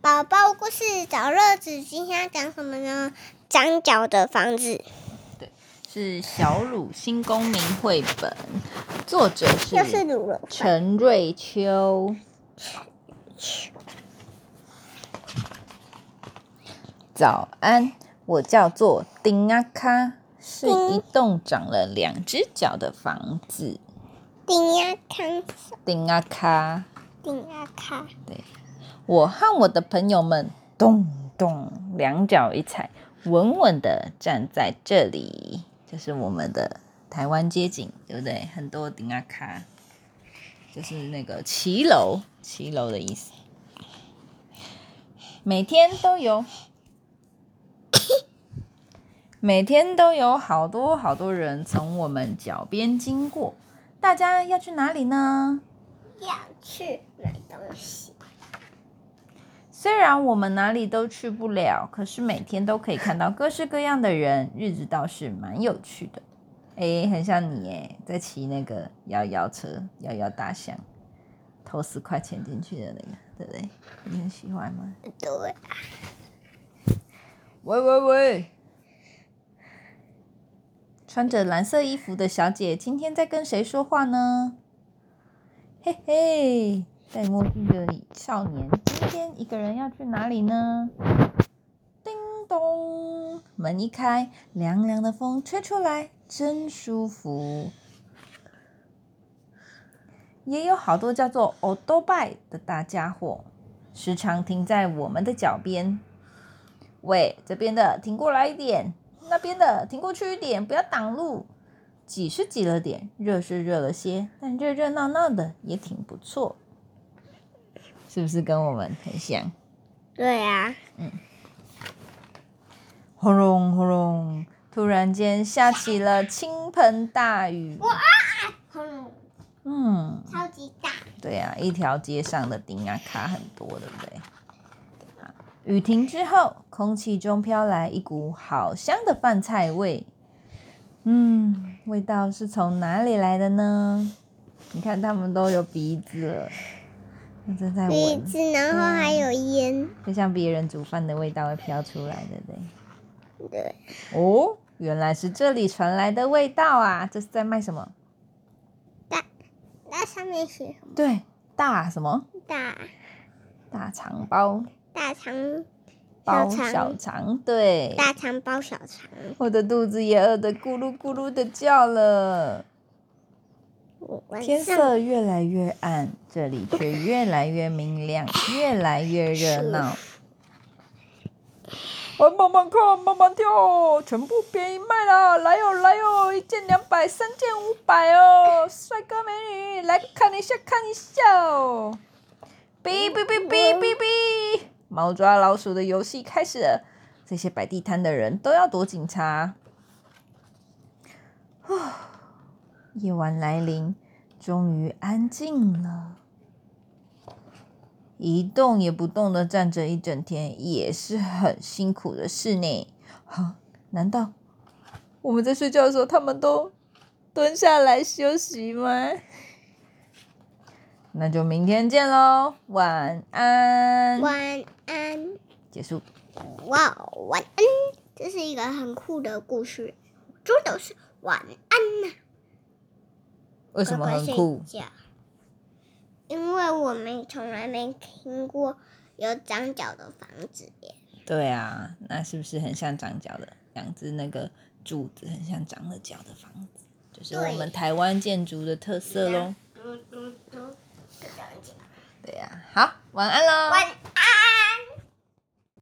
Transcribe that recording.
宝宝故事找乐子，今天要讲什么呢？长脚的房子，是小鲁新公民绘本，作者是又是。陈瑞秋。早安，我叫做丁阿卡，是一栋长了两只脚的房子。丁阿卡，丁阿卡，丁阿卡，我和我的朋友们咚咚两脚一踩，稳稳的站在这里。这是我们的台湾街景，对不对？很多顶啊卡，就是那个骑楼，骑楼的意思。每天都有，每天都有好多好多人从我们脚边经过。大家要去哪里呢？要去买东西。虽然我们哪里都去不了，可是每天都可以看到各式各样的人，日子倒是蛮有趣的。诶，很像你诶，在骑那个摇摇车、摇摇大象，投十块钱进去的那个，对不对？你很喜欢吗？对，喂喂喂！穿着蓝色衣服的小姐今天在跟谁说话呢？嘿嘿，戴墨镜的少年今天一个人要去哪里呢？叮咚，门一开，凉凉的风吹出来，真舒服。也有好多叫做 o d o b i 的大家伙，时常停在我们的脚边。喂，这边的停过来一点，那边的停过去一点，不要挡路。挤是挤了点，热是热了些，但热热闹闹的也挺不错，是不是跟我们很像？对呀啊，轰隆轰隆，突然间下起了倾盆大雨。哇轰隆，嗯，超级大，对呀、一条街上的顶啊卡很多，对不对？雨停之后，空气中飘来一股好香的饭菜味。嗯，味道是从哪里来的呢？你看他们都有鼻子正在闻，鼻子，然后还有烟，就像别人煮饭的味道会飘出来，对不对？对，哦，原来是这里传来的味道啊！这是在卖什么？大那上面写什么？对，大什么？大大肠包，大肠包肠小肠，对。大肠包小肠，我的肚子也饿得咕噜咕噜的叫了。天色越来越暗，这里却越来越明亮，越来越热闹。我，慢慢看，慢慢跳，全部便宜卖了！来哟、来哟、一件两百，三件五百哦！帅哥美女，来看一下，看一下哦！哔哔哔哔哔哔，猫抓老鼠的游戏开始了。这些摆地摊的人都要躲警察。夜晚来临，终于安静了。一动也不动的站着一整天，也是很辛苦的事呢。哈，难道我们在睡觉的时候，他们都蹲下来休息吗？那就明天见喽，晚安。晚安，结束。哇，晚安，这是一个很酷的故事，真的是晚安呐、为什么很酷？觉因为我们从来没听过有长脚的房子耶。对啊，那是不是很像长脚的两只那个柱子，很像长了脚的房子，就是我们台湾建筑的特色喽。对呀、好，晚安喽。晚